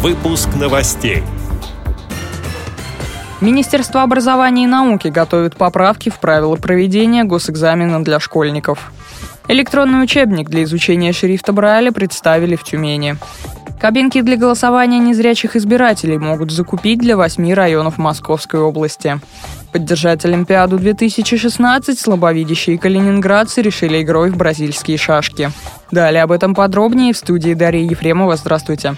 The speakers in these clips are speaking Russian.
Выпуск новостей. Министерство образования и науки готовит поправки в правила проведения госэкзамена для школьников. Электронный учебник для изучения шрифта Брайля представили в Тюмени. Кабинки для голосования незрячих избирателей могут закупить для восьми районов Московской области. Поддержать Олимпиаду 2016 слабовидящие калининградцы решили игрой в бразильские шашки. Далее об этом подробнее в студии Дарья Ефремова. Здравствуйте.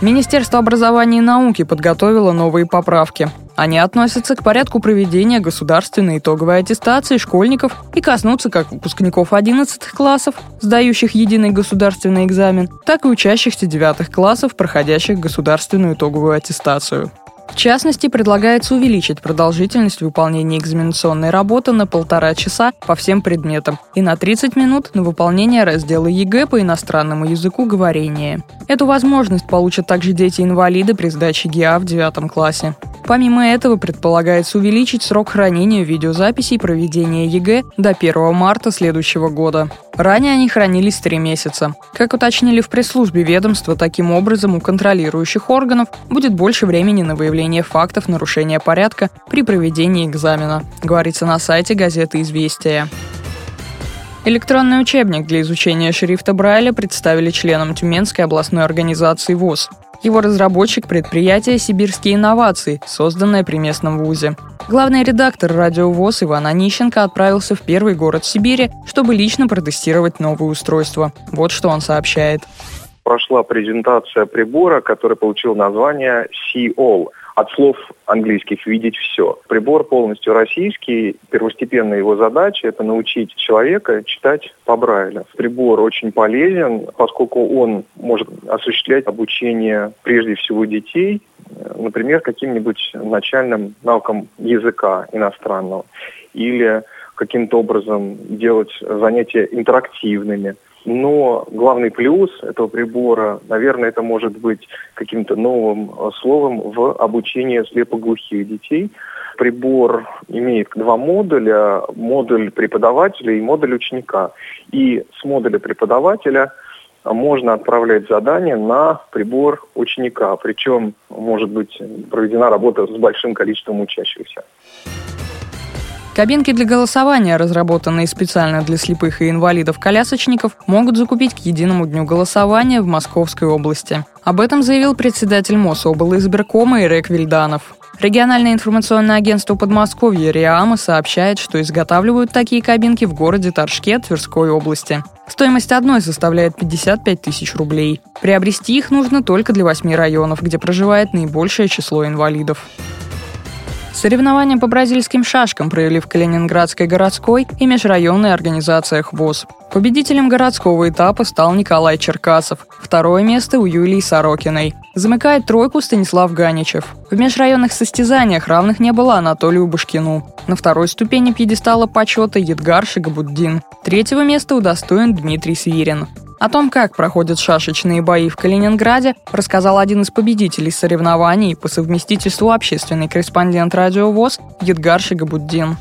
Министерство образования и науки подготовило новые поправки. Они относятся к порядку проведения государственной итоговой аттестации школьников и коснутся как выпускников 11 классов, сдающих единый государственный экзамен, так и учащихся 9 классов, проходящих государственную итоговую аттестацию. В частности, предлагается увеличить продолжительность выполнения экзаменационной работы на полтора часа по всем предметам и на 30 минут на выполнение раздела ЕГЭ по иностранному языку говорения. Эту возможность получат также дети-инвалиды при сдаче ГИА в девятом классе. Помимо этого, предполагается увеличить срок хранения видеозаписей проведения ЕГЭ до 1 марта следующего года. Ранее они хранились три месяца. Как уточнили в пресс-службе ведомства, таким образом у контролирующих органов будет больше времени на выявление фактов нарушения порядка при проведении экзамена, говорится на сайте газеты «Известия». Электронный учебник для изучения шрифта Брайля представили членам Тюменской областной организации ВОЗ. Его разработчик – предприятие «Сибирские инновации», созданное при местном вузе. Главный редактор радио ВОЗ Иван Онищенко отправился в первый город Сибири, чтобы лично протестировать новое устройство. Вот что он сообщает. Прошла презентация прибора, который получил название C-All от слов английских «видеть все». Прибор полностью российский. Первостепенная его задача – это научить человека читать по Брайлю. Прибор очень полезен, поскольку он может осуществлять обучение прежде всего детей, например, каким-нибудь начальным навыкам языка иностранного или каким-то образом делать занятия интерактивными – но главный плюс этого прибора, наверное, это может быть каким-то новым э, словом в обучении слепоглухих детей. Прибор имеет два модуля, модуль преподавателя и модуль ученика. И с модуля преподавателя можно отправлять задание на прибор ученика. Причем может быть проведена работа с большим количеством учащихся. Кабинки для голосования, разработанные специально для слепых и инвалидов-колясочников, могут закупить к единому дню голосования в Московской области. Об этом заявил председатель Мособл избиркома Ирек Вильданов. Региональное информационное агентство Подмосковья РИАМа сообщает, что изготавливают такие кабинки в городе Торжке Тверской области. Стоимость одной составляет 55 тысяч рублей. Приобрести их нужно только для восьми районов, где проживает наибольшее число инвалидов. Соревнования по бразильским шашкам провели в Калининградской городской и межрайонной организациях ВОС. Победителем городского этапа стал Николай Черкасов. Второе место у Юлии Сорокиной. Замыкает тройку Станислав Ганичев. В межрайонных состязаниях равных не было Анатолию Башкину. На второй ступени пьедестала почета Эдгар Шигабуддин. Третьего места удостоен Дмитрий Свирин. О том, как проходят шашечные бои в Калининграде, рассказал один из победителей соревнований по совместительству общественный корреспондент радио ВОС Эдгар Шигабуддин.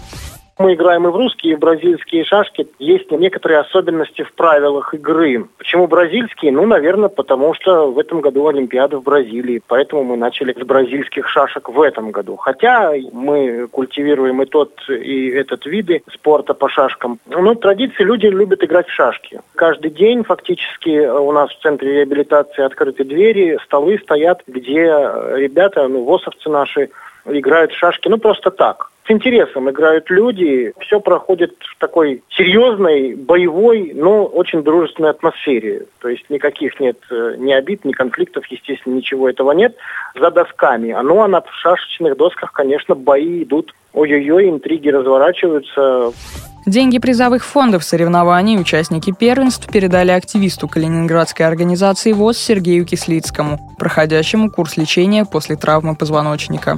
Мы играем и в русские, и в бразильские шашки. Есть некоторые особенности в правилах игры. Почему бразильские? Ну, наверное, потому что в этом году Олимпиада в Бразилии. Поэтому мы начали с бразильских шашек в этом году. Хотя мы культивируем и тот, и этот виды спорта по шашкам. Ну, традиции люди любят играть в шашки. Каждый день фактически у нас в центре реабилитации открыты двери, столы стоят, где ребята, ну, ВОСовцы наши, играют в шашки, ну, просто так с интересом играют люди. Все проходит в такой серьезной, боевой, но очень дружественной атмосфере. То есть никаких нет э, ни обид, ни конфликтов, естественно, ничего этого нет. За досками. А ну, а на шашечных досках, конечно, бои идут. Ой-ой-ой, интриги разворачиваются. Деньги призовых фондов соревнований участники первенств передали активисту Калининградской организации ВОЗ Сергею Кислицкому, проходящему курс лечения после травмы позвоночника.